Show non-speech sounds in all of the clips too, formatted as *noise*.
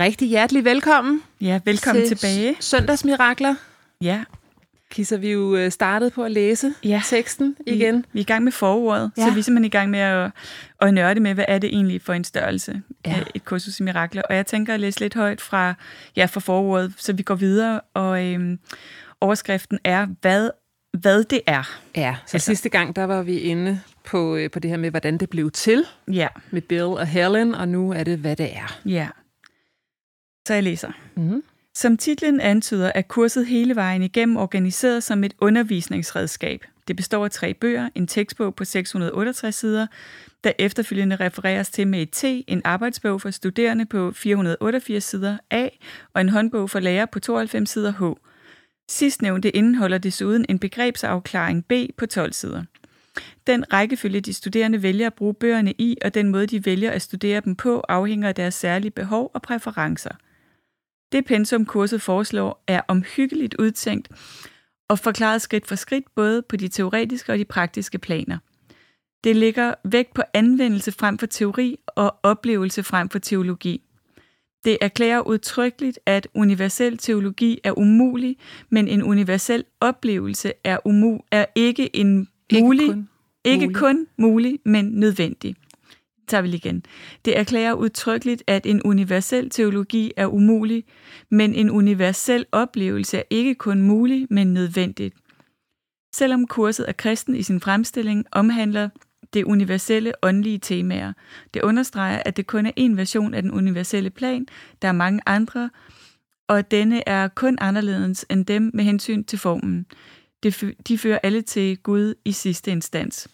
Rigtig hjertelig velkommen. Ja, velkommen til tilbage. Søndagsmirakler. Ja. Kisser vi jo øh, startet på at læse ja. teksten igen. Vi, vi er i gang med forordet, ja. så vi er simpelthen i gang med at, at nørde med, hvad er det egentlig for en størrelse ja. af et kursus i mirakler. Og jeg tænker at læse lidt højt fra, ja, fra forordet, så vi går videre. Og øhm, overskriften er, hvad, hvad det er. Ja, så altså. sidste gang, der var vi inde på, øh, på det her med, hvordan det blev til. Ja. Med Bill og Helen, og nu er det, hvad det er. Ja. Så jeg læser. Mm-hmm. Som titlen antyder, er kurset hele vejen igennem organiseret som et undervisningsredskab. Det består af tre bøger, en tekstbog på 668 sider, der efterfølgende refereres til med et T, en arbejdsbog for studerende på 488 sider A, og en håndbog for lærer på 92 sider H. Sidstnævnte indeholder desuden en begrebsafklaring B på 12 sider. Den rækkefølge, de studerende vælger at bruge bøgerne i, og den måde, de vælger at studere dem på, afhænger af deres særlige behov og præferencer. Det pensum kurset foreslår er omhyggeligt udtænkt og forklaret skridt for skridt både på de teoretiske og de praktiske planer. Det ligger vægt på anvendelse frem for teori og oplevelse frem for teologi. Det erklærer udtrykkeligt, at universel teologi er umulig, men en universel oplevelse er, umu- er ikke en mulig, ikke kun, ikke mulig. kun mulig, men nødvendig tager vi lige igen. Det erklærer udtrykkeligt, at en universel teologi er umulig, men en universel oplevelse er ikke kun mulig, men nødvendigt. Selvom kurset er kristen i sin fremstilling, omhandler det universelle åndelige temaer. Det understreger, at det kun er en version af den universelle plan, der er mange andre, og denne er kun anderledes end dem med hensyn til formen. De fører alle til Gud i sidste instans.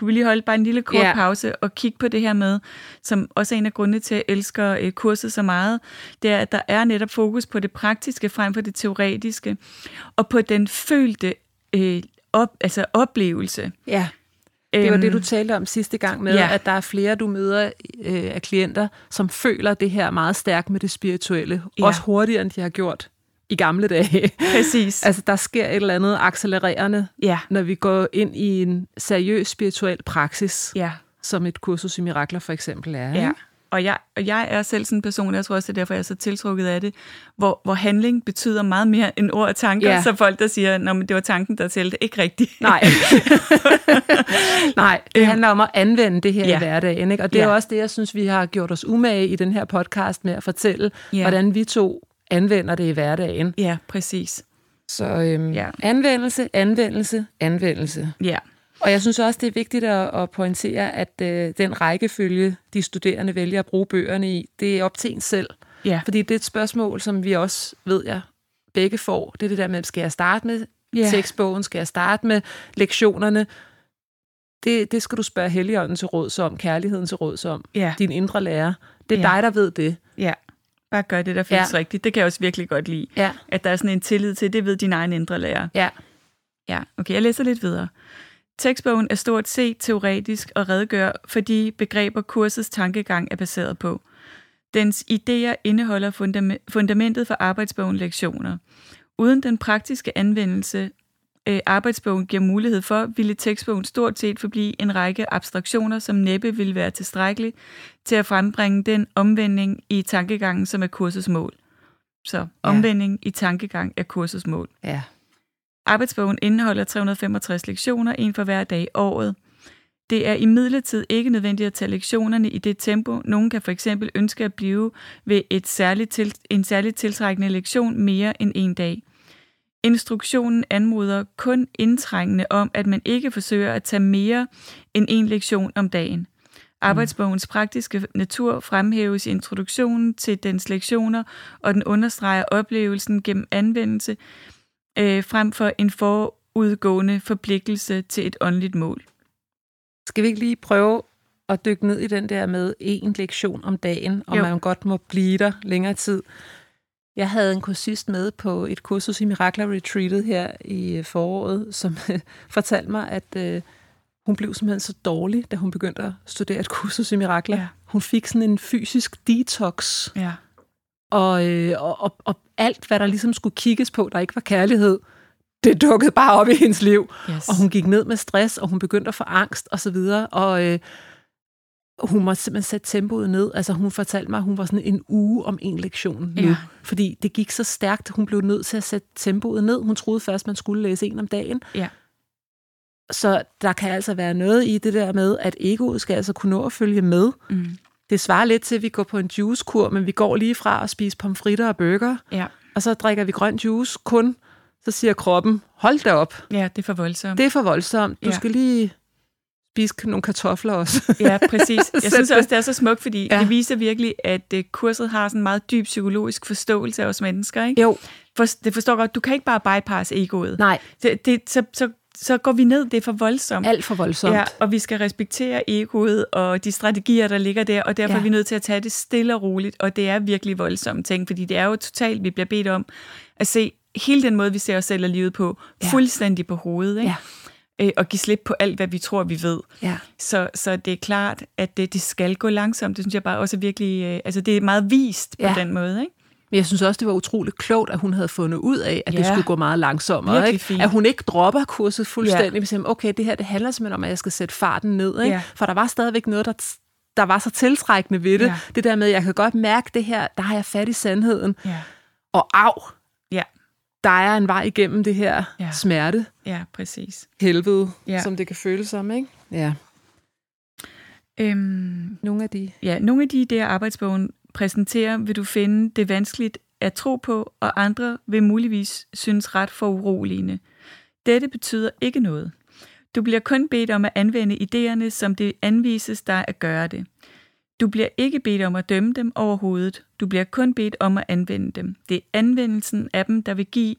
Kunne vi lige holde bare en lille kort yeah. pause og kigge på det her med, som også er en af grundene til, at jeg elsker øh, kurset så meget, det er, at der er netop fokus på det praktiske frem for det teoretiske, og på den følte øh, op, altså oplevelse. Ja. Det var det, du øhm, talte om sidste gang med, ja. at der er flere, du møder øh, af klienter, som føler det her meget stærkt med det spirituelle. Ja. Også hurtigere, end de har gjort i gamle dage. Præcis. *laughs* altså, der sker et eller andet accelererende, ja. når vi går ind i en seriøs spirituel praksis, ja. som et kursus i mirakler for eksempel er. Ja. Og jeg, og jeg er selv sådan en person, jeg tror også, det er derfor, jeg er så tiltrukket af det, hvor, hvor handling betyder meget mere end ord og tanker, ja. så folk, der siger, at det var tanken, der talte, ikke rigtigt. Nej. *laughs* Nej, det handler om at anvende det her ja. i hverdagen. Ikke? Og det ja. er også det, jeg synes, vi har gjort os umage i den her podcast med at fortælle, ja. hvordan vi to anvender det i hverdagen. Ja, præcis. Så øhm, ja. anvendelse, anvendelse, anvendelse. Ja. Og jeg synes også, det er vigtigt at, at pointere, at øh, den rækkefølge, de studerende vælger at bruge bøgerne i, det er op til en selv. Ja. Fordi det er et spørgsmål, som vi også, ved jeg, begge får. Det er det der med, skal jeg starte med ja. tekstbogen? Skal jeg starte med lektionerne? Det, det skal du spørge Helligånden til råds om, kærligheden til råds om, ja. din indre lærer. Det er ja. dig, der ved det. Ja. Bare gør det, der føles ja. rigtigt. Det kan jeg også virkelig godt lide. Ja. At der er sådan en tillid til, det ved din egen indre lærer. Ja. Ja, okay, jeg læser lidt videre. Tekstbogen er stort set teoretisk og redegør for de begreber, kursets tankegang er baseret på. Dens idéer indeholder fundamentet for arbejdsbogen lektioner. Uden den praktiske anvendelse øh, arbejdsbogen giver mulighed for, ville tekstbogen stort set forblive en række abstraktioner, som næppe ville være tilstrækkeligt til at frembringe den omvending i tankegangen, som er kursets mål. Så omvending ja. i tankegang er kursets mål. Ja. Arbejdsbogen indeholder 365 lektioner, en for hver dag i året. Det er imidlertid ikke nødvendigt at tage lektionerne i det tempo. Nogen kan for eksempel ønske at blive ved et særligt til, en særligt tiltrækkende lektion mere end en dag. Instruktionen anmoder kun indtrængende om, at man ikke forsøger at tage mere end en lektion om dagen. Arbejdsbogens praktiske natur fremhæves i introduktionen til dens lektioner, og den understreger oplevelsen gennem anvendelse øh, frem for en forudgående forpligtelse til et åndeligt mål. Skal vi ikke lige prøve at dykke ned i den der med en lektion om dagen, og jo. man godt må blive der længere tid? Jeg havde en kursist med på et kursus i Mirakler Retreatet her i foråret, som fortalte mig, at øh, hun blev simpelthen så dårlig, da hun begyndte at studere et kursus i Mirakler. Ja. Hun fik sådan en fysisk detox. Ja. Og, øh, og, og, og alt, hvad der ligesom skulle kigges på, der ikke var kærlighed, det dukkede bare op i hendes liv. Yes. Og hun gik ned med stress, og hun begyndte at få angst og så videre. Og øh, hun måtte simpelthen sætte tempoet ned. Altså hun fortalte mig, at hun var sådan en uge om en lektion nu. Ja. Fordi det gik så stærkt, hun blev nødt til at sætte tempoet ned. Hun troede først, man skulle læse en om dagen. Ja. Så der kan altså være noget i det der med, at egoet skal altså kunne nå at følge med. Mm. Det svarer lidt til, at vi går på en juicekur, men vi går lige fra at spise pomfritter og burger, ja. og så drikker vi grøn juice kun. Så siger kroppen, hold da op. Ja, det er for voldsomt. Det er for voldsomt. Du ja. skal lige spise nogle kartofler også. ja, præcis. *laughs* Jeg synes også, det er så smukt, fordi ja. det viser virkelig, at uh, kurset har sådan en meget dyb psykologisk forståelse af os mennesker. Ikke? Jo. For, det forstår godt, du kan ikke bare bypasse egoet. Nej. Det, det, så, så så går vi ned. Det er for voldsomt. Alt for voldsomt. Ja, og vi skal respektere egoet og de strategier, der ligger der, og derfor ja. er vi nødt til at tage det stille og roligt, og det er virkelig voldsomt ting, fordi det er jo totalt, vi bliver bedt om at se hele den måde, vi ser os selv og livet på, ja. fuldstændig på hovedet, ikke? Ja. Øh, og give slip på alt, hvad vi tror, vi ved. Ja. Så, så det er klart, at det, det skal gå langsomt. Det synes jeg bare også er virkelig... Øh, altså, det er meget vist på ja. den måde, ikke? Men jeg synes også, det var utroligt klogt, at hun havde fundet ud af, at ja. det skulle gå meget langsommere. Ikke? At hun ikke dropper kurset fuldstændig. Ja. Siger, okay, det her det handler simpelthen om, at jeg skal sætte farten ned. Ikke? Ja. For der var stadigvæk noget, der, der var så tiltrækkende ved det. Ja. Det der med, at jeg kan godt mærke det her, der har jeg fat i sandheden. Ja. Og af. Der er en vej igennem det her ja. smerte. Ja, præcis. Helvede, ja. som det kan føles som. Ikke? Ja. Øhm, nogle af de. Ja, nogle af de der arbejdsbogen præsenterer, vil du finde det vanskeligt at tro på, og andre vil muligvis synes ret for uroligende. Dette betyder ikke noget. Du bliver kun bedt om at anvende idéerne, som det anvises dig at gøre det. Du bliver ikke bedt om at dømme dem overhovedet. Du bliver kun bedt om at anvende dem. Det er anvendelsen af dem, der vil give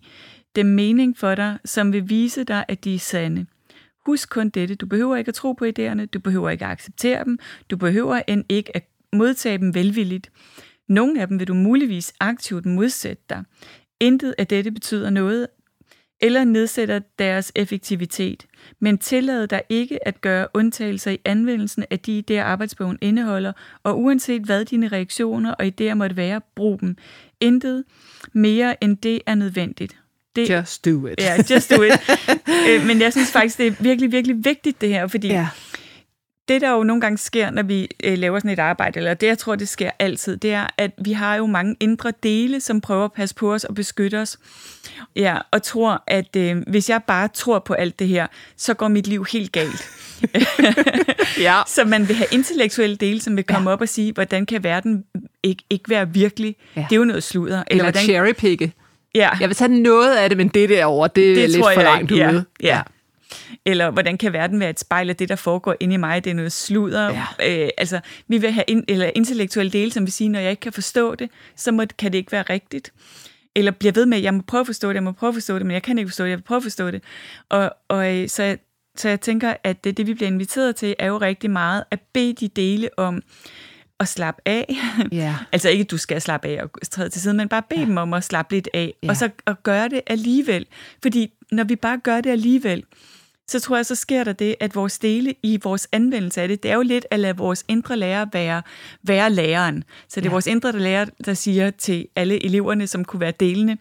dem mening for dig, som vil vise dig, at de er sande. Husk kun dette. Du behøver ikke at tro på idéerne. Du behøver ikke at acceptere dem. Du behøver end ikke at modtage dem velvilligt. Nogle af dem vil du muligvis aktivt modsætte dig. Intet af dette betyder noget, eller nedsætter deres effektivitet, men tillad dig ikke at gøre undtagelser i anvendelsen af de idéer, arbejdsbogen indeholder, og uanset hvad dine reaktioner og idéer måtte være, brug dem. Intet mere end det er nødvendigt. Det, just do it. Ja, just do it. *laughs* Øh, men jeg synes faktisk, det er virkelig, virkelig vigtigt det her, fordi ja det, der jo nogle gange sker, når vi øh, laver sådan et arbejde, eller det, jeg tror, det sker altid, det er, at vi har jo mange indre dele, som prøver at passe på os og beskytte os. Ja, og tror, at øh, hvis jeg bare tror på alt det her, så går mit liv helt galt. *laughs* ja. Så man vil have intellektuelle dele, som vil komme ja. op og sige, hvordan kan verden ikke, ikke være virkelig? Ja. Det er jo noget sludder. Eller, eller cherrypicke. Ja. Jeg vil tage noget af det, men det derovre, det, det er lidt for langt ude. Ja. ja. Eller hvordan kan verden være et spejl af det, der foregår inde i mig? Det er noget sludder. Ja. Øh, altså, vi vil have in, eller intellektuelle dele, som vil sige, når jeg ikke kan forstå det, så må, kan det ikke være rigtigt. Eller bliver ved med, at jeg må prøve at forstå det, jeg må prøve at forstå det, men jeg kan ikke forstå det, jeg vil prøve at forstå det. Og, og øh, så, så jeg tænker, at det, det, vi bliver inviteret til, er jo rigtig meget at bede de dele om, at slappe af. Yeah. *laughs* altså ikke, at du skal slappe af og træde til siden, men bare bede yeah. dem om at slappe lidt af, yeah. og så at gøre det alligevel. Fordi når vi bare gør det alligevel, så tror jeg, så sker der det, at vores dele i vores anvendelse af det, det er jo lidt at lade vores indre lærer være, være læreren. Så det er ja. vores indre lærer, der siger til alle eleverne, som kunne være delende,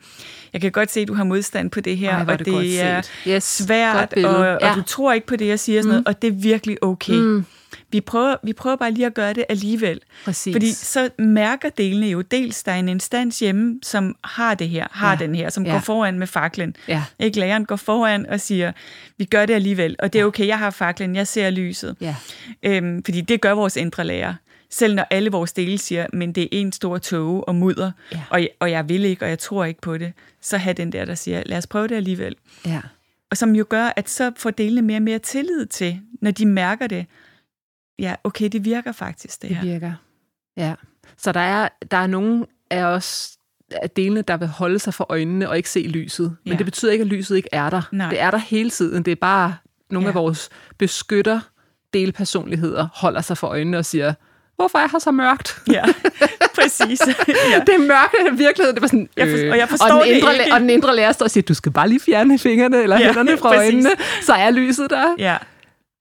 jeg kan godt se, at du har modstand på det her, Ej, og det, det er yes, svært, og, ja. og du tror ikke på det, jeg siger, sådan mm. noget, og det er virkelig okay. Mm. Vi prøver, vi prøver bare lige at gøre det alligevel. Præcis. Fordi så mærker delene jo dels, der er en instans hjemme, som har det her, har ja. den her, som ja. går foran med faklen. Ja. Ikke læreren går foran og siger, vi gør det alligevel, og det er okay, jeg har faklen, jeg ser lyset. Ja. Øhm, fordi det gør vores indre lærer. Selv når alle vores dele siger, men det er en stor tåge og mudder, ja. og, jeg, og jeg vil ikke, og jeg tror ikke på det, så have den der, der siger, lad os prøve det alligevel. Ja. Og som jo gør, at så får delene mere og mere tillid til, når de mærker det. Ja, okay, det virker faktisk, det, det her. Det virker, ja. Så der er, der er nogen af os af delene, der vil holde sig for øjnene og ikke se lyset. Men ja. det betyder ikke, at lyset ikke er der. Nej. Det er der hele tiden. Det er bare nogle ja. af vores beskytter delpersonligheder holder sig for øjnene og siger, hvorfor er her så mørkt? Ja, *laughs* præcis. *laughs* ja. Det er mørke virkelighed. Det var sådan, jeg for, og jeg forstår og den, indre, det ikke. og den indre lærer står og siger, du skal bare lige fjerne fingrene eller ja, hænderne fra præcis. øjnene, så er lyset der. Ja.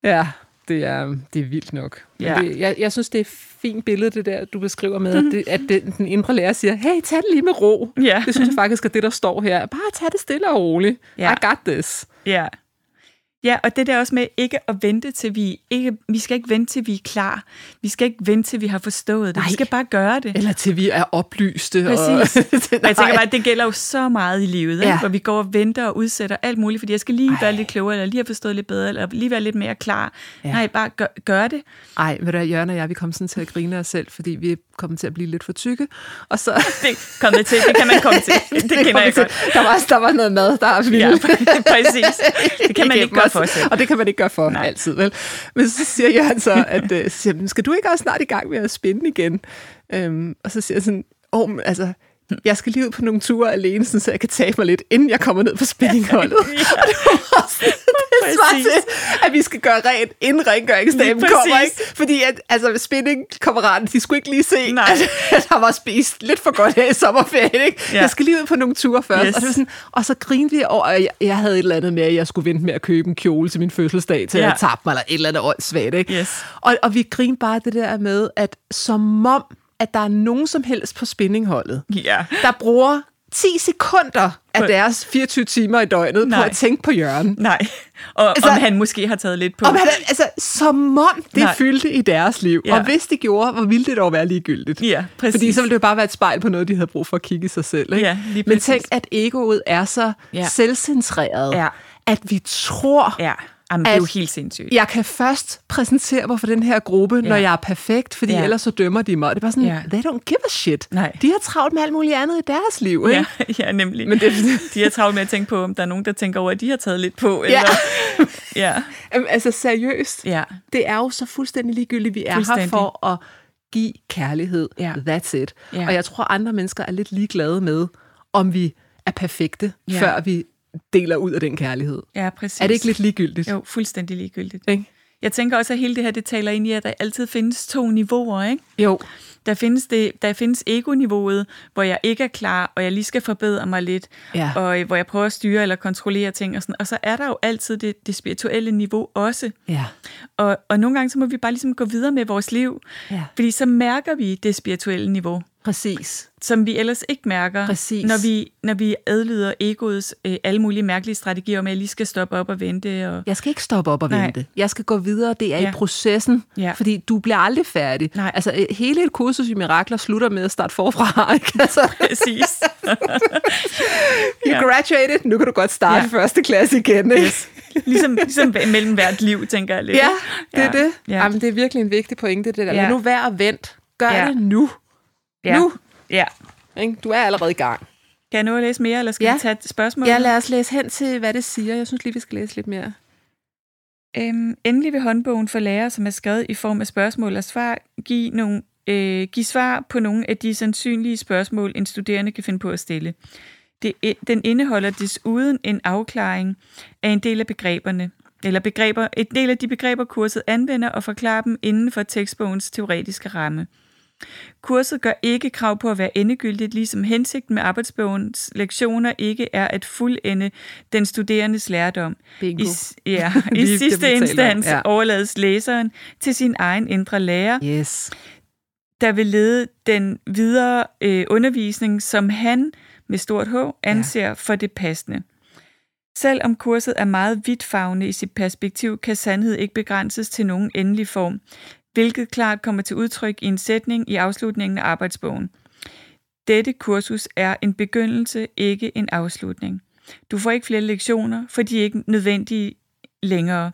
Ja, det er, det er vildt nok. Ja. Det, jeg, jeg synes, det er et fint billede, det der, du beskriver med, at, det, at det, den indre lærer siger, hey, tag det lige med ro. Ja. Det synes jeg faktisk er det, der står her. Bare tag det stille og roligt. Ja. I got this. Ja. Ja, og det der også med ikke at vente til vi ikke, vi skal ikke vente til vi er klar. Vi skal ikke vente til vi har forstået det. Nej. Vi skal bare gøre det. Eller til vi er oplyste. Præcis. *laughs* Og... jeg tænker bare, at det gælder jo så meget i livet, ja. ikke? hvor vi går og venter og udsætter alt muligt, fordi jeg skal lige Ej. være lidt klogere, eller lige have forstået lidt bedre, eller lige være lidt mere klar. Ja. Nej, bare gør, gør det. Ej, ved du Jørgen og jeg, vi kom sådan til at grine os selv, fordi vi er kommet til at blive lidt for tykke. Og så... *laughs* det kommet til, det kan man komme til. Det, *laughs* det kender jeg godt. Der var, der var noget mad, der er Ja, præcis. Det kan man ikke gøre for selv. Og det kan man ikke gøre for Nej. altid, vel? Men så siger Jørgen så, at øh, så siger, skal du ikke også snart i gang med at spænde igen? Øhm, og så siger jeg sådan, åh, oh, altså, jeg skal lige ud på nogle ture alene, så jeg kan tabe mig lidt, inden jeg kommer ned på spændingholdet. *laughs* ja. Og det var også, det svar til, at vi skal gøre rent, inden rengøringsdagen kommer. Ikke? Fordi at, altså, spændingkammeraten, de skulle ikke lige se, Nej. at, at han var spist lidt for godt her i sommerferien. Ikke? Ja. Jeg skal lige ud på nogle ture først. Yes. Og, det var sådan, og så grinede vi over, at jeg, jeg havde et eller andet med, at jeg skulle vente med at købe en kjole til min fødselsdag, til ja. at tabe mig, eller et eller andet åndssvagt. Ikke? Yes. Og, og vi grinede bare det der med, at som om, at der er nogen som helst på spinningholdet, ja. der bruger 10 sekunder af deres 24 timer i døgnet Nej. på at tænke på Jørgen. Nej, og altså, om han måske har taget lidt på. Om han, altså, som om det Nej. fyldte i deres liv. Ja. Og hvis det gjorde, hvor ville det dog være ligegyldigt. Ja, præcis. Fordi så ville det jo bare være et spejl på noget, de havde brug for at kigge i sig selv. Ikke? Ja, lige Men tænk, at egoet er så ja. selvcentreret, ja. at vi tror... Ja Jamen, det er jo helt sindssygt. Jeg kan først præsentere mig for den her gruppe, ja. når jeg er perfekt, fordi ja. ellers så dømmer de mig. Det er bare sådan, ja. they don't give a shit. Nej. De har travlt med alt muligt andet i deres liv, ikke? Ja, *laughs* ja nemlig. Men det... de har travlt med at tænke på, om der er nogen, der tænker over, at de har taget lidt på. Eller... Ja. *laughs* ja. Jamen, altså seriøst, ja. det er jo så fuldstændig ligegyldigt. Vi er her for at give kærlighed. Ja. That's it. Ja. Og jeg tror, andre mennesker er lidt ligeglade med, om vi er perfekte, ja. før vi deler ud af den kærlighed. Ja, præcis. Er det ikke lidt ligegyldigt? Jo, fuldstændig ligegyldigt. Ikke? Jeg tænker også, at hele det her, det taler ind i, at der altid findes to niveauer, ikke? Jo. Der findes, det, der findes ego-niveauet, hvor jeg ikke er klar, og jeg lige skal forbedre mig lidt, ja. og hvor jeg prøver at styre eller kontrollere ting. Og, sådan. og så er der jo altid det, det spirituelle niveau også. Ja. Og, og nogle gange så må vi bare ligesom gå videre med vores liv, ja. fordi så mærker vi det spirituelle niveau. Præcis. Som vi ellers ikke mærker, Præcis. når vi, når vi adlyder egoets øh, alle mulige mærkelige strategier om, at jeg lige skal stoppe op og vente. Og... Jeg skal ikke stoppe op og Nej. vente. Jeg skal gå videre. Det er Ja. i processen, Ja. fordi du bliver aldrig færdig. Nej. Altså, øh, hele et kursus i mirakler slutter med at starte forfra. *laughs* Ikke? Altså, Præcis. *laughs* you graduated, nu kan du godt starte Ja. første klasse igen. Ikke? Yes. Ligesom, ligesom mellem hvert liv, tænker jeg lidt. Ja, det er Ja. det. Ja. Jamen, det er virkelig en vigtig pointe, det der. Ja. Lad nu være at vente. Gør Ja. det nu. Ja. Nu. Ja. Ikke? Du er allerede i gang. Kan jeg nå at læse mere, eller skal Ja. vi tage et spørgsmål? Ja, lad os læse hen til, hvad det siger. Jeg synes lige, vi skal læse lidt mere. Øhm, endelig vil håndbogen for lærere, som er skrevet i form af spørgsmål og svar, give, nogle, øh, give svar på nogle af de sandsynlige spørgsmål, en studerende kan finde på at stille. Det, den indeholder desuden en afklaring af en del af begreberne, eller begreber, et del af de begreber, kurset anvender, og forklarer dem inden for tekstbogens teoretiske ramme. Kurset gør ikke krav på at være endegyldigt, ligesom hensigten med arbejdsbogens lektioner ikke er at fuldende den studerendes lærdom. Bingo. I, ja, *laughs* i sidste instans ja. overlades læseren til sin egen indre lærer, Yes. der vil lede den videre øh, undervisning, som han med stort H anser ja. for det passende. Selvom kurset er meget vidtfavnende i sit perspektiv, kan sandhed ikke begrænses til nogen endelig form, hvilket klart kommer til udtryk i en sætning i afslutningen af arbejdsbogen. Dette kursus er en begyndelse, ikke en afslutning. Du får ikke flere lektioner, for de er ikke nødvendige længere.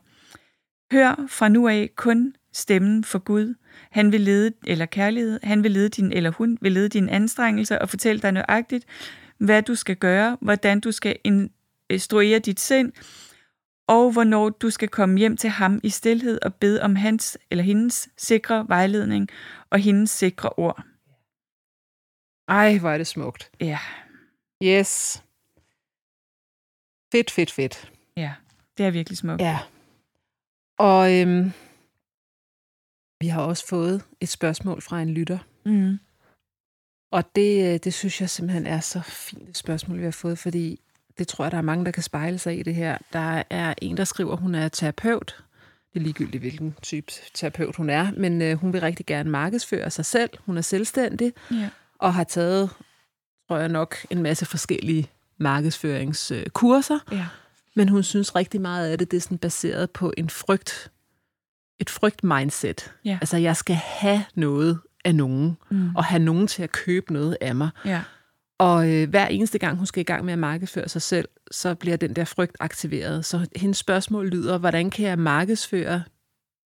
Hør fra nu af kun stemmen for Gud, Han vil lede, eller kærlighed, han vil lede din, eller hun vil lede dine anstrengelser og fortælle dig nøjagtigt, hvad du skal gøre, hvordan du skal instruere dit sind, og hvornår du skal komme hjem til ham i stilhed og bede om hans eller hendes sikre vejledning og hendes sikre ord. Ej, hvor er det smukt. Ja. Yes. Fedt, fedt, fedt. Ja, det er virkelig smukt. Ja. Og øhm, vi har også fået et spørgsmål fra en lytter. Mm. Og det, øh, det synes jeg simpelthen er så fint et spørgsmål, vi har fået, fordi det tror jeg, der er mange, der kan spejle sig i det her. Der er en, der skriver, at hun er terapeut. Det er ligegyldigt, hvilken type terapeut hun er, men øh, hun vil rigtig gerne markedsføre sig selv. Hun er selvstændig Ja. og har taget, tror jeg nok, en masse forskellige markedsføringskurser. Ja. Men hun synes rigtig meget af det, det er sådan baseret på en frygt, et frygt-mindset. Ja. Altså, jeg skal have noget af nogen, Mm. og have nogen til at købe noget af mig. Ja. Og øh, hver eneste gang, hun skal i gang med at markedsføre sig selv, så bliver den der frygt aktiveret. Så hendes spørgsmål lyder, hvordan kan jeg markedsføre,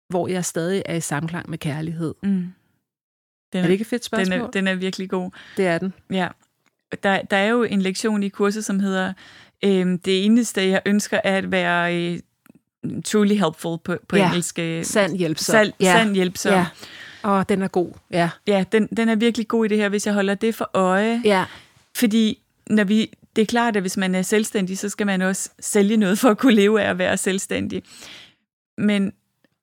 hvor jeg stadig er i samklang med kærlighed? Mm. Den, Er det ikke et fedt den, spørgsmål? er, den er virkelig god. Det er den. Ja. Der, der er jo en lektion i kurset, som hedder, øhm, det eneste, jeg ønsker, er at være øh, truly helpful på, på Ja. engelsk. øh, Sand hjælp så. Sand, ja. sand hjælp, så. Ja. Og den er god. Ja. ja den, den er virkelig god i det her, hvis jeg holder det for øje. Ja. Fordi når vi, det er klart, at hvis man er selvstændig, så skal man også sælge noget for at kunne leve af at være selvstændig. Men,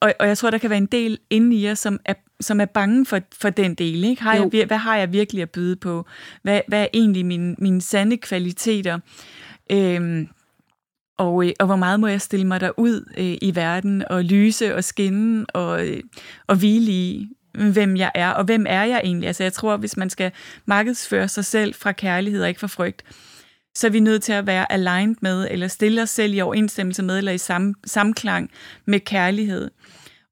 og, og jeg tror, der kan være en del inde i jer, som er, som er bange for, for den del. Ikke? Har jeg, Jo. hvad har jeg virkelig at byde på? Hvad, hvad er egentlig mine, mine sande kvaliteter? Øhm, og, øh, og hvor meget må jeg stille mig derud øh, i verden og lyse og skinne og, øh, og hvile i, hvem jeg er, og hvem er jeg egentlig? Altså jeg tror, hvis man skal markedsføre sig selv fra kærlighed og ikke fra frygt, så er vi nødt til at være aligned med, eller stille os selv i overensstemmelse med, eller i sam, samklang med kærlighed.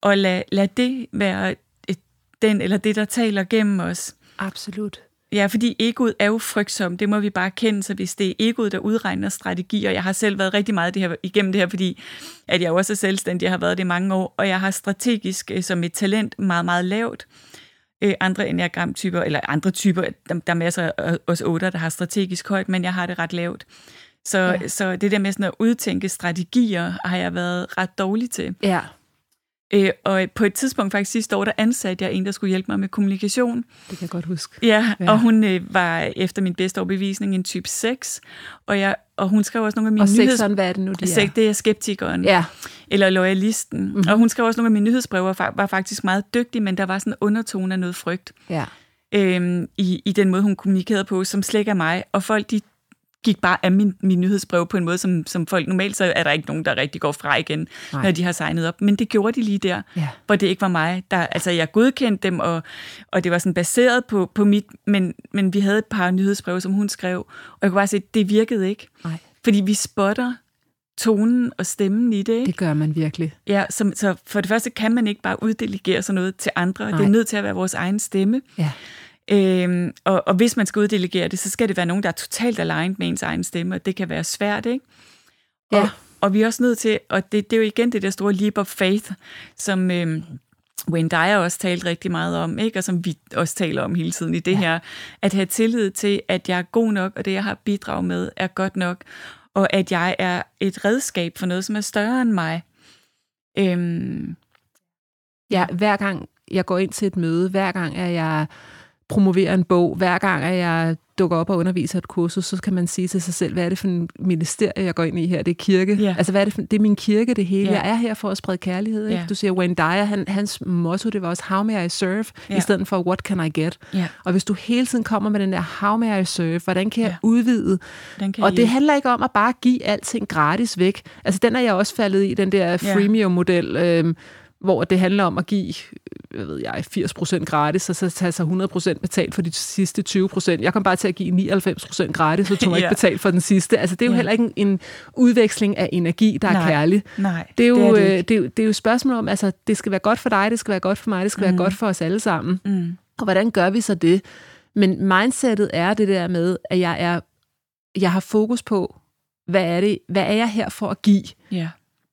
Og lad, lad det være et, den eller det, der taler gennem os. Absolut. Ja, fordi egoet er jo frygtsom, det må vi bare kende, så hvis det er egoet, der udregner strategier, jeg har selv været rigtig meget det her, igennem det her, fordi at jeg også er selvstændig, jeg har været det i mange år, og jeg har strategisk øh, som et talent meget, meget lavt. Øh, andre enneagramtyper, eller andre typer, der, der er masser af os otter, der har strategisk højt, men jeg har det ret lavt. Så, ja. så det der med sådan at udtænke strategier, har jeg været ret dårlig til. Ja. Øh, og på et tidspunkt faktisk sidste år, der ansatte jeg en, der skulle hjælpe mig med kommunikation. Det kan jeg godt huske. Ja, Ja. og hun øh, var efter min bedste overbevisning en type 6, og, jeg, og hun skrev også nogle af mine Og nyheds... hvad er det nu, de er? det er skeptikeren, Ja. eller loyalisten. Mhm. Mm-hmm. Og hun skrev også nogle af mine nyhedsbreve, og var faktisk meget dygtig, men der var sådan en undertone af noget frygt Ja. øhm, i, i den måde, hun kommunikerede på, som slet ikke er mig. Og folk, de gik bare af min, min nyhedsbrev på en måde, som, som folk normalt, så er der ikke nogen, der rigtig går fra igen, Nej. Når de har signet op. Men det gjorde de lige der, Ja. hvor det ikke var mig. Der, altså, jeg godkendte dem, og, og det var sådan baseret på, på mit, men, men vi havde et par nyhedsbreve, som hun skrev, og jeg kunne bare se, at det virkede ikke. Nej. Fordi vi spotter tonen og stemmen i det, ikke? Det gør man virkelig. Ja, så, så for det første kan man ikke bare uddelegere sådan noget til andre. Nej. Det er nødt til at være vores egen stemme. Ja. Øhm, og, og hvis man skal uddelegere det, så skal det være nogen, der er totalt aligned med ens egen stemme, og det kan være svært, ikke? Ja. Og, og vi er også nødt til, og det, det er jo igen det der store leap of faith, som øhm, Wayne Dyer også talt rigtig meget om, ikke? og som vi også taler om hele tiden i det ja. her, at have tillid til, at jeg er god nok, og det, jeg har bidrag med, er godt nok, og at jeg er et redskab for noget, som er større end mig. Øhm, Ja, hver gang jeg går ind til et møde, hver gang at jeg promoverer en bog, hver gang at jeg dukker op og underviser et kursus, så kan man sige til sig selv, hvad er det for en ministerie, jeg går ind i her? Det er kirke. Ja. Altså, hvad er det, for, det er min kirke, det hele. Ja. Jeg er her for at sprede kærlighed. Ikke? Ja. Du siger, Wayne Dyer, han, hans motto, det var også, how may I serve, Ja. i stedet for, what can I get? ja, Og hvis du hele tiden kommer med den der, how may I serve, hvordan kan jeg Ja. udvide? den kan Og det handler ikke om at bare give alting gratis væk. Altså, den er jeg også faldet i, den der freemium-model, øhm, hvor det handler om at give, hvad ved jeg, 80% gratis, og så tage sig 100% betalt for de sidste 20%. Jeg kom bare til at give 99% gratis, og tog *laughs* ikke Ja. betalt for den sidste. Altså, det er jo Ja. heller ikke en, en udveksling af energi, der er Nej. kærlig. Nej, Det er, jo, det øh, er det det, er, jo, det er jo et spørgsmål om, altså, det skal være godt for dig, det skal være godt for mig, det skal mm. være godt for os alle sammen. Mm. Og hvordan gør vi så det? Men mindsetet er det der med, at jeg, er, jeg har fokus på, hvad er, det, hvad er jeg her for at give? Ja.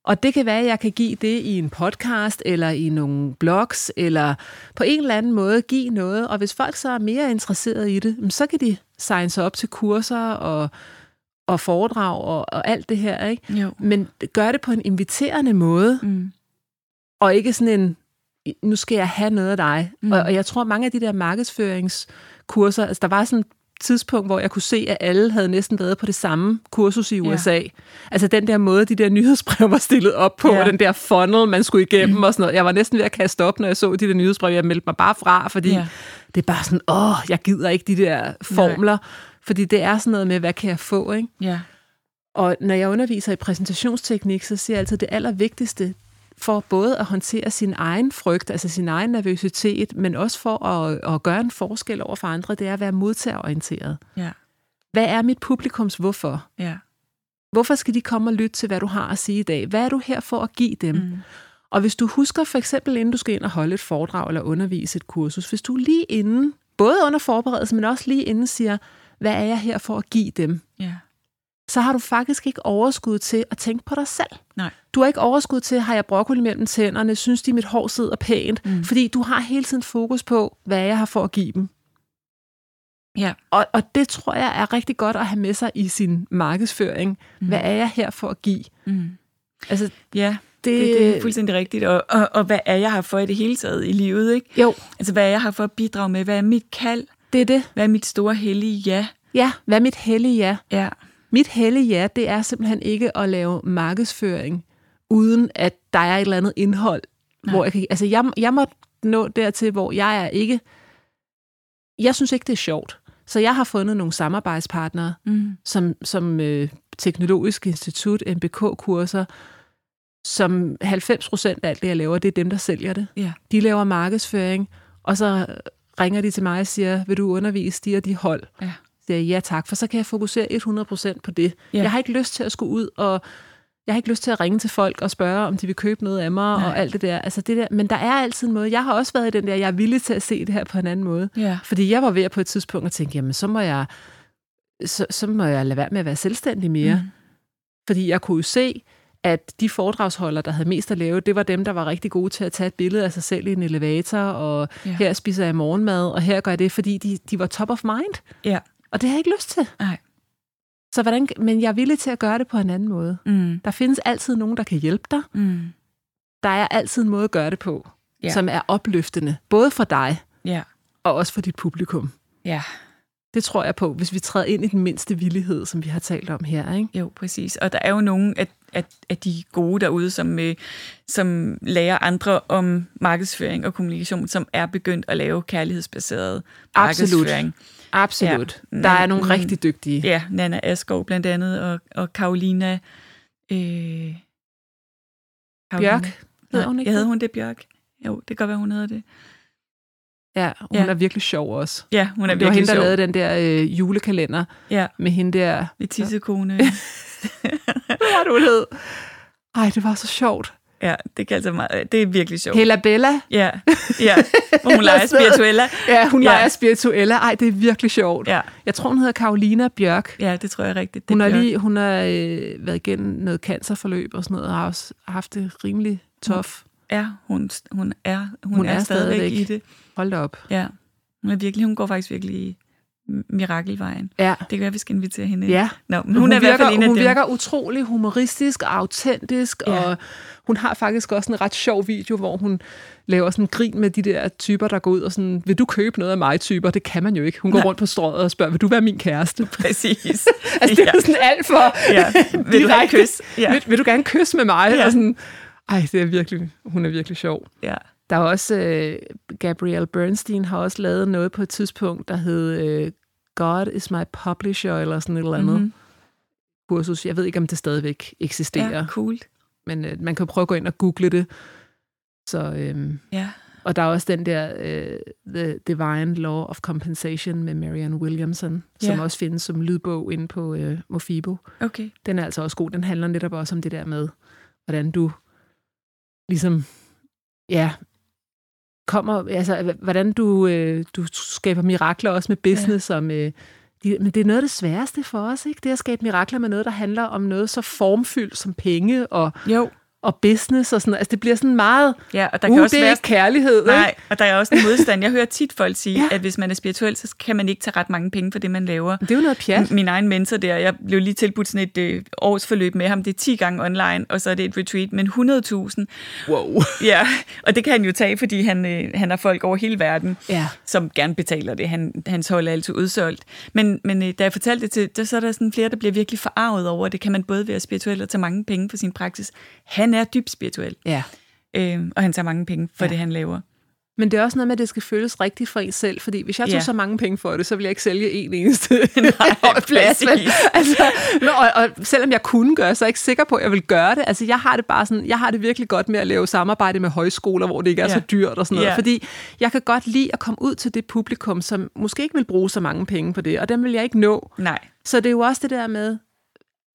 Og det kan være, at jeg kan give det i en podcast, eller i nogle blogs, eller på en eller anden måde give noget. Og hvis folk så er mere interesserede i det, så kan de signe sig op til kurser og, og foredrag og, og alt det her. Ikke? Jo. Men gør det på en inviterende måde, Mm. og ikke sådan en, nu skal jeg have noget af dig. Mm. Og, og jeg tror, mange af de der markedsføringskurser, altså der var sådan tidspunkt, hvor jeg kunne se, at alle havde næsten været på det samme kursus i USA. Ja. Altså den der måde, de der nyhedsbrev var stillet op på, Ja. og den der funnel, man skulle igennem og sådan noget. Jeg var næsten ved at kaste op, når jeg så de der nyhedsbrev. Jeg meldte mig bare fra, fordi Ja. det er bare sådan, åh, jeg gider ikke de der formler. Fordi det er sådan noget med, hvad kan jeg få, ikke? Ja. Og når jeg underviser i præsentationsteknik, så siger jeg altid, at det allervigtigste for både at håndtere sin egen frygt, altså sin egen nervøsitet, men også for at, at gøre en forskel over for andre, det er at være modtagerorienteret. Ja. Hvad er mit publikums hvorfor? Ja. Hvorfor skal de komme og lytte til, hvad du har at sige i dag? Hvad er du her for at give dem? Mm. Og hvis du husker for eksempel, inden du skal ind og holde et foredrag eller undervise et kursus, hvis du lige inden, både under forberedelse, men også lige inden siger, hvad er jeg her for at give dem? Ja. Så har du faktisk ikke overskud til at tænke på dig selv. Nej. Du har ikke overskud til, har jeg broccoli mellem tænderne, synes de, mit hår sidder pænt, Mm. fordi du har hele tiden fokus på, hvad jeg har for at give dem. Ja. Og, og det tror jeg er rigtig godt at have med sig i sin markedsføring. Mm. Hvad er jeg her for at give? Mm. Altså, Ja, det, det, det er fuldstændig rigtigt. Og, og, og hvad er jeg her for i det hele taget i livet, ikke? Jo, Altså, hvad er jeg her for at bidrage med? Hvad er mit kald? det er det. Hvad er mit store hellige ja? Ja, hvad er mit hellige ja? Ja. Mit hellige ja, det er simpelthen ikke at lave markedsføring, uden at der er et eller andet indhold. Nej. Hvor jeg, kan, altså jeg, jeg må nå dertil, hvor jeg er ikke... Jeg synes ikke, det er sjovt. Så jeg har fundet nogle samarbejdspartnere, Mm. som, som øh, Teknologisk Institut, MBK-kurser, som 90 procent af alt det, jeg laver, det er dem, der sælger det. Ja. De laver markedsføring, og så ringer de til mig og siger, vil du undervise de og de hold? Ja. Siger jeg, ja tak, for så kan jeg fokusere 100% på det. Ja. Jeg har ikke lyst til at skulle ud og jeg har ikke lyst til at ringe til folk og spørge, om de vil købe noget af mig Nej. og alt det der. Altså det der. Men der er altid en måde. Jeg har også været i den der, jeg er villig til at se det her på en anden måde. Ja. Fordi jeg var ved at på et tidspunkt at tænke, jamen så må jeg, så, så må jeg lade være med at være selvstændig mere. Mm. Fordi jeg kunne jo se, at de foredragsholdere, der havde mest at lave, det var dem, der var rigtig gode til at tage et billede af sig selv i en elevator, og ja. her spiser jeg morgenmad, og her gør jeg det, fordi de, de var top of mind. Ja. Og det har jeg ikke lyst til. Nej. Så hvordan, men jeg er villig til at gøre det på en anden måde. Mm. Der findes altid nogen, der kan hjælpe dig. Mm. Der er altid en måde at gøre det på, ja. som er opløftende, både for dig Ja. og også for dit publikum. Ja. Det tror jeg på, hvis vi træder ind i den mindste villighed, som vi har talt om her. Ikke? Jo, præcis. Og der er jo nogle af, af, af de gode derude, som, øh, som lærer andre om markedsføring og kommunikation, som er begyndt at lave kærlighedsbaseret markedsføring. Absolut. Ja. Ja. Der er nogle rigtig dygtige. Ja, Nana Askov blandt andet, og, og Karolina... Øh, Bjørk, hedder Nej, hun ikke jeg havde det? hun det, Bjørk? Jo, det kan godt være, hun hedder det. Ja, hun Ja. er virkelig sjov også. Ja, hun er det var virkelig hende, der sjov. lavede den der øh, julekalender Ja, med hende der... med tissekone. *laughs* Hvad var det, hun hed? Ej, det var så sjovt. Ja, det kan altså meget, det er virkelig sjovt. Hella Bella. Ja, ja, hvor hun *laughs* leger spirituella. Ja, hun Ja. leger spirituelle. Ej, det er virkelig sjovt. Ja, Jeg tror, hun hedder Karolina Bjørk. ja, det tror jeg rigtigt. Det Hun er har lige hun har øh, været igennem noget cancerforløb og sådan noget, og har også haft det rimelig tof. Ja, hun, hun er, hun, Hun er, er stadigvæk, stadigvæk. i det. Hold op. Ja, hun er virkelig, hun går faktisk virkelig mirakelvejen. Ja. Det kan være, vi skal invitere hende. Ja, Nå, men hun, hun, er i hvert virker, fald en af hun dem. virker utrolig humoristisk og autentisk, Ja. og hun har faktisk også en ret sjov video, hvor hun laver sådan en grin med de der typer, der går ud og sådan, vil du købe noget af mig typer? Det kan man jo ikke. Hun går Nej. rundt på strøget og spørger, vil du være min kæreste? *laughs* Præcis. *laughs* Altså, det er sådan alt for ja. *laughs* Vil du have kys? Ja. Vil, vil du gerne kysse med mig? Ja. Og sådan, ej, det er virkelig, hun er virkelig sjov. ja. Der er også, øh, Gabrielle Bernstein har også lavet noget på et tidspunkt, der hed øh, God is my publisher, eller sådan et eller andet Mhm. mm-hmm. kursus. Jeg ved ikke, om det stadigvæk eksisterer, ja, cool. men øh, man kan prøve at gå ind og google det. Så, øh, Ja. og der er også den der øh, The Divine Law of Compensation med Marianne Williamson, som Ja. også findes som lydbog inde på øh, Mofibo. Okay. Den er altså også god. Den handler netop også om det der med, hvordan du ligesom, ja, kommer, altså, hvordan du, øh, du skaber mirakler også med business ja. og med, de, men det er noget af det sværeste for os, ikke? Det at skabe mirakler med noget, der handler om noget så formfyldt som penge og, Jo. Og business og sådan noget. Altså, det bliver sådan meget... Ja, og der uh, kan også det er være... kærlighed, Nej, ikke? og der er også en modstand. Jeg hører tit folk sige, ja. at hvis man er spirituel, så kan man ikke tage ret mange penge for det, man laver. Det er jo noget pjat. Min egen mentor der, jeg blev lige tilbudt sådan et øh, årsforløb med ham. Det er 10 gange online, og så er det et retreat, men 100.000. Wow. *laughs* Ja, og det kan han jo tage, fordi han, øh, han har folk over hele verden, Ja. som gerne betaler det. Han, hans hold er altid udsolgt. Men, men øh, da jeg fortalte det til, der, så er der sådan flere, der bliver virkelig forarvet over det. Kan man både være spirituel og tage mange penge for sin praksis? Han er dybt spirituel, Ja. øh, og han tager mange penge for Ja. det, han laver. Men det er også noget med, at det skal føles rigtigt for en selv, fordi hvis jeg tog Ja. så mange penge for det, så ville jeg ikke sælge en eneste *laughs* *laughs* plads. vel? præcis. altså, men, og, og selvom jeg kunne gøre, så er jeg ikke sikker på, at jeg vil gøre det. Altså, jeg har det bare sådan, jeg har det virkelig godt med at lave samarbejde med højskoler, hvor det ikke er Ja. så dyrt og sådan noget. Ja. Fordi jeg kan godt lide at komme ud til det publikum, som måske ikke vil bruge så mange penge på det, og dem vil jeg ikke nå. Nej, Så det er jo også det der med,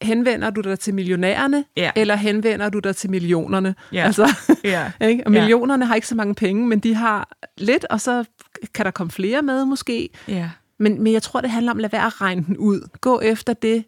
henvender du dig til millionærerne, Ja. eller henvender du dig til millionerne? Ja. Altså, ja. *laughs* ikke? Og Ja. millionerne har ikke så mange penge, men de har lidt, og så kan der komme flere med måske. ja. Men, men jeg tror, det handler om at lade være at regne den ud. Gå efter det,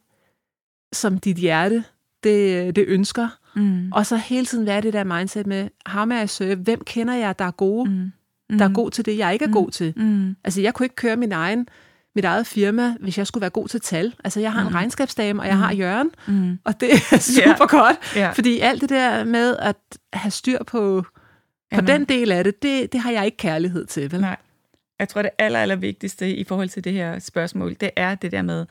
som dit hjerte det, det ønsker. Mm. Og så hele tiden være det der mindset med, how may I serve? Hvem kender jeg, der er gode? Mm. Der er god til det, jeg ikke er god til. Mm. Altså, jeg kunne ikke køre min egen, mit eget firma, hvis jeg skulle være god til tal. Altså, jeg har en regnskabsdame, og jeg har Jørgen, Mm. og det er *laughs* super godt. Ja. Fordi alt det der med at have styr på, på Jamen. den del af det, det, det har jeg ikke kærlighed til. Vel? Nej. Jeg tror, det aller, aller vigtigste i forhold til det her spørgsmål, det er det der med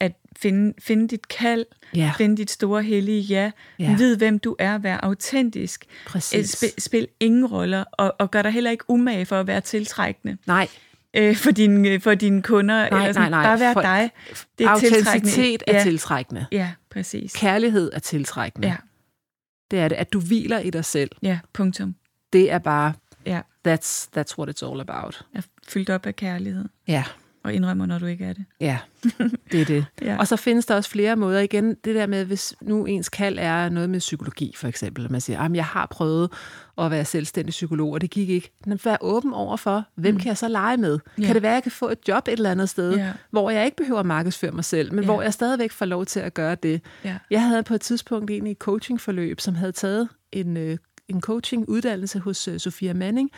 at finde, finde dit kald, Ja, finde dit store hellige ja, ja. vid hvem du er, vær autentisk, præcis. spil, spil ingen roller, og, og gør dig heller ikke umage for at være tiltrækkende Nej, øh, for, dine, for dine kunder. Nej, eller sådan. nej, nej. Bare vær For- dig. Det er autenticitet er ja. tiltrækkende. Ja, præcis. Kærlighed er tiltrækkende. Ja, Det er det, at du hviler i dig selv. ja, punktum. Det er bare, Ja, that's, that's what it's all about. jeg er fyldt op af kærlighed, Ja, og indrømmer, når du ikke er det. ja, det er det. *laughs* Ja. Og så findes der også flere måder. Igen, det der med, hvis nu ens kald er noget med psykologi, for eksempel, og man siger, at jeg har prøvet at være selvstændig psykolog, og det gik ikke. Men vær åben over for, hvem mm. kan jeg så lege med? Ja. Kan det være, at jeg kan få et job et eller andet sted, Ja. hvor jeg ikke behøver at markedsføre mig selv, men Ja. hvor jeg stadigvæk får lov til at gøre det? Ja. Jeg havde på et tidspunkt egentlig et coachingforløb, som havde taget en, øh, en coachinguddannelse hos øh, Sofia Manning.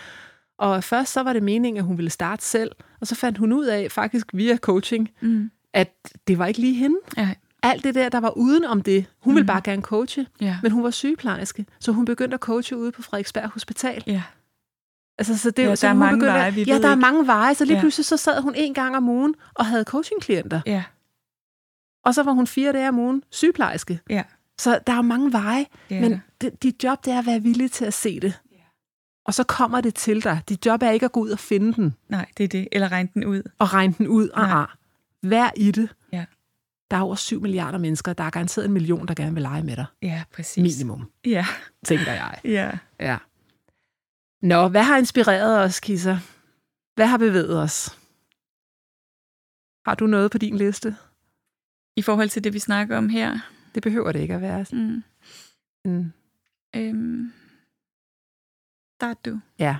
Og først så var det meningen, at hun ville starte selv, og så fandt hun ud af, faktisk via coaching, Mm. at det var ikke lige hende. Ja, Alt det der, der var uden om det. Hun ville Mhm. bare gerne coache, ja, men hun var sygeplejerske, så hun begyndte at coache ude på Frederiksberg Hospital. ja. Altså, så det, Ja, så der er mange begyndte, veje, vi Ja, der er ikke. mange veje, så lige Ja. pludselig så sad hun en gang om ugen og havde coachingklienter. ja, Og så var hun fire dage om ugen sygeplejerske. ja. Så der er mange veje, er men det, dit job det er at være villig til at se det. Og så kommer det til dig. Dit job er ikke at gå ud og finde den Nej, det er det. Eller regne den ud. og regne den ud. Ah, ah. Vær i det. Ja. Der er over 7 milliarder mennesker. Der er garanteret en million, der gerne vil lege med dig. Ja, præcis. Minimum, Ja, tænker jeg. *laughs* ja. Ja. Nå, hvad har inspireret os, Kisser? Hvad har bevæget os? Har du noget på din liste? I forhold til det, vi snakker om her. Det behøver det ikke at være. Mm. Mm. Øhm. Start du. Ja.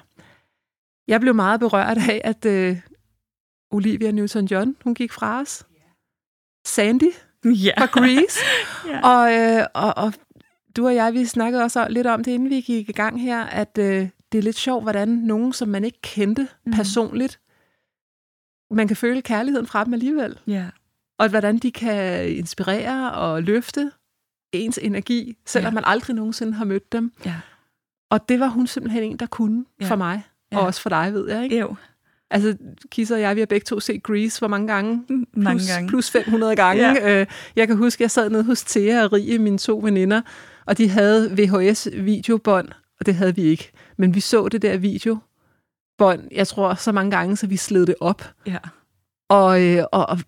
Jeg blev meget berørt af, at øh, Olivia Newton-John, hun gik fra os. Sandy Ja. fra Grease. *laughs* ja. og, øh, og, og du og jeg, vi snakkede også lidt om det, inden vi gik i gang her, at øh, det er lidt sjovt, hvordan nogen, som man ikke kendte Mhm. personligt, man kan føle kærligheden fra dem alligevel. ja. Og hvordan de kan inspirere og løfte ens energi, selvom Ja. man aldrig nogensinde har mødt dem. Ja. Og det var hun simpelthen en, der kunne Ja. for mig. Ja. Og også for dig, ved jeg. Ikke? Jo. Altså, Kisser og jeg, vi har begge to set Grease hvor mange gange? Mm, Mange plus, gange. Plus 500 gange. Ja. Øh, jeg kan huske, jeg sad nede hos Thea og Rie, mine to veninder, og de havde VHS-videobånd, og det havde vi ikke. Men vi så det der videobånd, jeg tror, så mange gange, så vi sled det op. Ja. Og, øh, og, og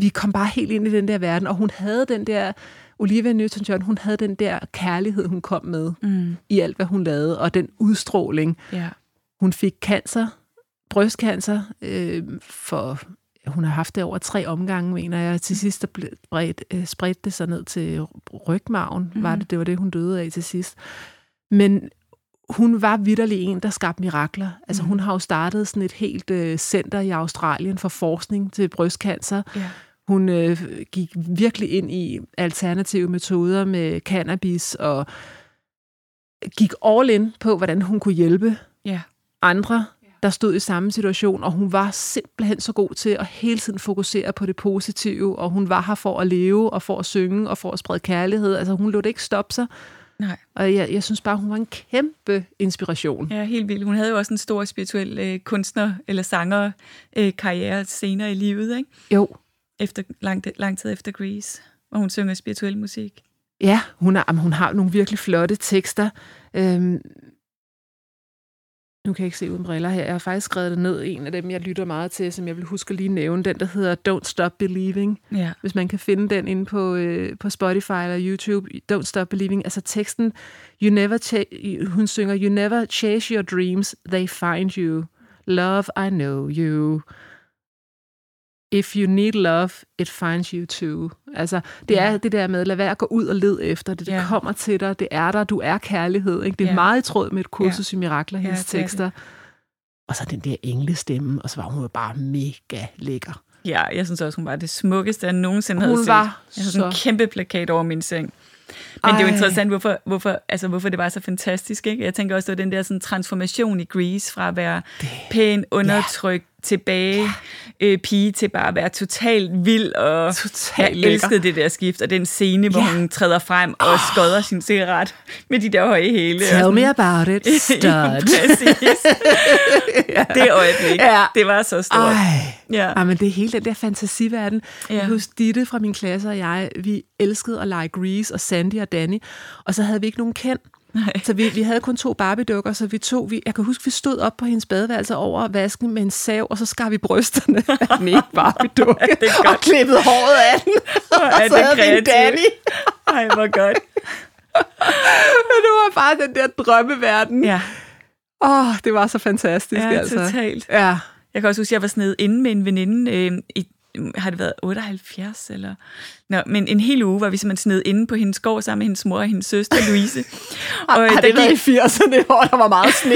vi kom bare helt ind i den der verden, og hun havde den der, Olivia Newton-John, hun havde den der kærlighed, hun kom med Mm. i alt, hvad hun lavede, og den udstråling. Ja. Hun fik cancer, brystcancer, øh, for hun har haft det over tre omgange, mener jeg. Til sidst der blev bredt, øh, spredte det sig ned til rygmagen, mm-hmm. var det, det var det, hun døde af til sidst. Men hun var vidderlig en, der skabte mirakler. Altså, Mhm. hun har jo startet sådan et helt øh, center i Australien for forskning til brystcancer. Ja. Hun øh, gik virkelig ind i alternative metoder med cannabis og gik all in på, hvordan hun kunne hjælpe Ja. andre, der stod i samme situation, og hun var simpelthen så god til at hele tiden fokusere på det positive, og hun var her for at leve, og for at synge, og for at sprede kærlighed. Altså, hun lod det ikke stoppe sig. Nej. Og jeg, jeg synes bare, hun var en kæmpe inspiration. Ja, helt vildt. Hun havde jo også en stor spirituel øh, kunstner- eller sanger-karriere senere i livet, ikke? Jo. Efter, lang, lang tid efter Grease, hvor hun synger spirituel musik. Ja, hun, er, hun har nogle virkelig flotte tekster. Øhm, nu kan jeg ikke se uden briller her. Jeg har faktisk skrevet det ned. En af dem, jeg lytter meget til, som jeg vil huske at lige nævne, den der hedder Don't Stop Believing. Ja. Hvis man kan finde den inde på, øh, på Spotify eller YouTube. Don't Stop Believing. Altså teksten, you never cha- hun synger, You never chase your dreams, they find you. Love, I know you. If you need love, it finds you too. Altså, det Ja. er det der med, lad være at gå ud og led efter det. Det Ja. kommer til dig, det er der, du er kærlighed. Ikke? Det er Ja. meget i tråd med et kursus i mirakler, hendes det det. tekster. Og så den der englestemme, og så var hun jo bare mega lækker. ja, jeg synes også, hun var det smukkeste, jeg nogensinde Hun havde set. var Jeg havde sådan en så- kæmpe plakat over min seng. Men det er jo Ej. interessant, hvorfor, hvorfor, altså, hvorfor det var så fantastisk. Ikke? Jeg tænker også, det var den der sådan, transformation i Grease fra at være pæn, undertrykt, tilbage øh, pige til bare at være totalt vild. Og Totalt jeg lækker. elskede det der skift, og den scene, hvor Ja. hun træder frem og skodder sin cigaret med de der høje hæle. Tell me about it, *laughs* Ja, stud. præcis. *laughs* Det øjeblik, Ja. det var så stort. Ej. Ja. Ej, men det er hele den der fantasiverden. Ja. Ja. Jeg husker Ditte fra min klasse og jeg, vi elskede at lege Grease og Sandy og Danny, og så havde vi ikke nogen kendt. Nej. Så vi, vi havde kun to Barbie-dukker, så vi tog, vi, jeg kan huske, vi stod op på hendes badeværelse over vasken med en sav, og så skar vi brysterne *laughs* af den ene Barbie-dukke, og klippede håret af den, og er så det havde vi en kreativt. Danny. Ej, hvor godt. *laughs* Men det var bare den der drømmeverden. Ja, Åh, oh, det var så fantastisk, ja altså. totalt. Ja, Jeg kan også huske, at jeg var sådan inde med en veninde øh, i har det været 78 eller... Nå, men en hel uge var vi simpelthen sned inde på hendes gård sammen med hendes mor og hendes søster Louise. og, øh, har det været i 80'erne, hvor der var meget sne?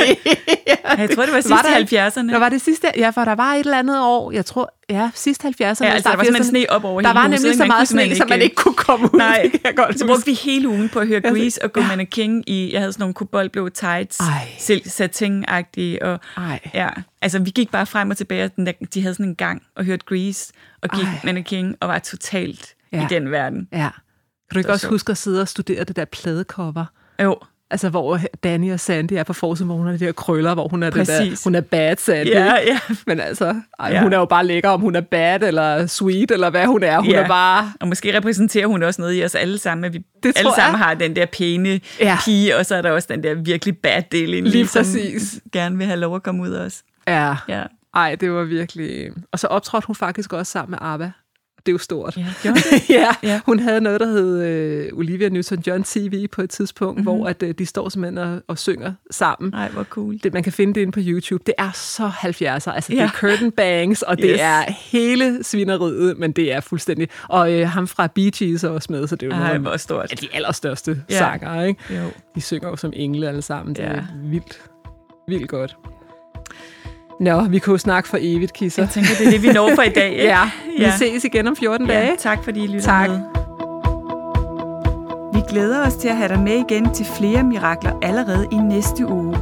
jeg tror, det var sidst Var i der- 70'erne. Der var det sidste, ja, for der var et eller andet år, jeg tror, ja, sidst 70'erne. Ja, altså, der start var simpelthen 80'erne. sne op over Der hele var huset, nemlig ikke? så meget sne, simpelthen så man ikke kunne komme ud. Nej, jeg godt så brugte vi hele ugen på at høre Grease og gå mannequin i, jeg havde sådan nogle koboldblå tights, selv satin-agtige, og Ej. ja, altså vi gik bare frem og tilbage, og den der, de havde sådan en gang og hørte Grease, og gik Ej. mannequin, og var totalt Ja. i den verden. Ja. Kan du ikke også sjovt. huske at sidde og studere det der pladecover? Jo, Altså, hvor Danny og Sandy er på forsiden, hvor hun har de der krøller, hvor hun er, det der, Præcis. hun er bad Sandy. ja, ja. Men altså, ej, Ja. hun er jo bare lækker, om hun er bad eller sweet, eller hvad hun er. Hun Ja. er bare... Og måske repræsenterer hun også noget i os alle sammen, at vi Det alle tror jeg. sammen har den der pæne Ja. pige, og så er der også den der virkelig bad del i, Lige som præcis. gerne vil have lov at komme ud af os. Ja. Ja, Ej, det var virkelig... Og så optrådte hun faktisk også sammen med ABBA. Det er jo stort. ja det? *laughs* ja, Ja. hun havde noget, der hed øh, Olivia Newton-John TV på et tidspunkt, Mhm. mm-hmm. hvor at, øh, de står simpelthen og, og synger sammen. Nej, hvor cool. Det, man kan finde det inde på YouTube. Det er så 70'er. Altså, det Ja. er *laughs* curtain bangs, og det Yes. er hele svineriet, men det er fuldstændig... Og øh, ham fra Bee Gees er også med, så det er jo Ej, nogle hvor stort. af de allerstørste ja. sanger, ikke? Jo. De synger jo som engle alle sammen. Det Ja. er vildt, vildt godt. Nå, vi kunne jo snakke for evigt, Kisser. Jeg tænker, det er det, vi når for i dag. *laughs* Ikke? Ja, vi Ja. ses igen om 14 dage. Ja, tak fordi I lytter Tak. med. Vi glæder os til at have dig med igen til flere mirakler allerede i næste uge.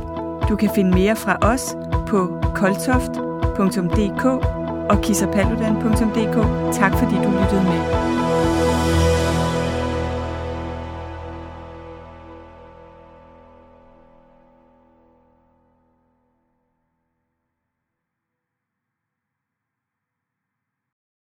Du kan finde mere fra os på koltoft.dk og kissapaludan.dk. Tak fordi du lyttede med.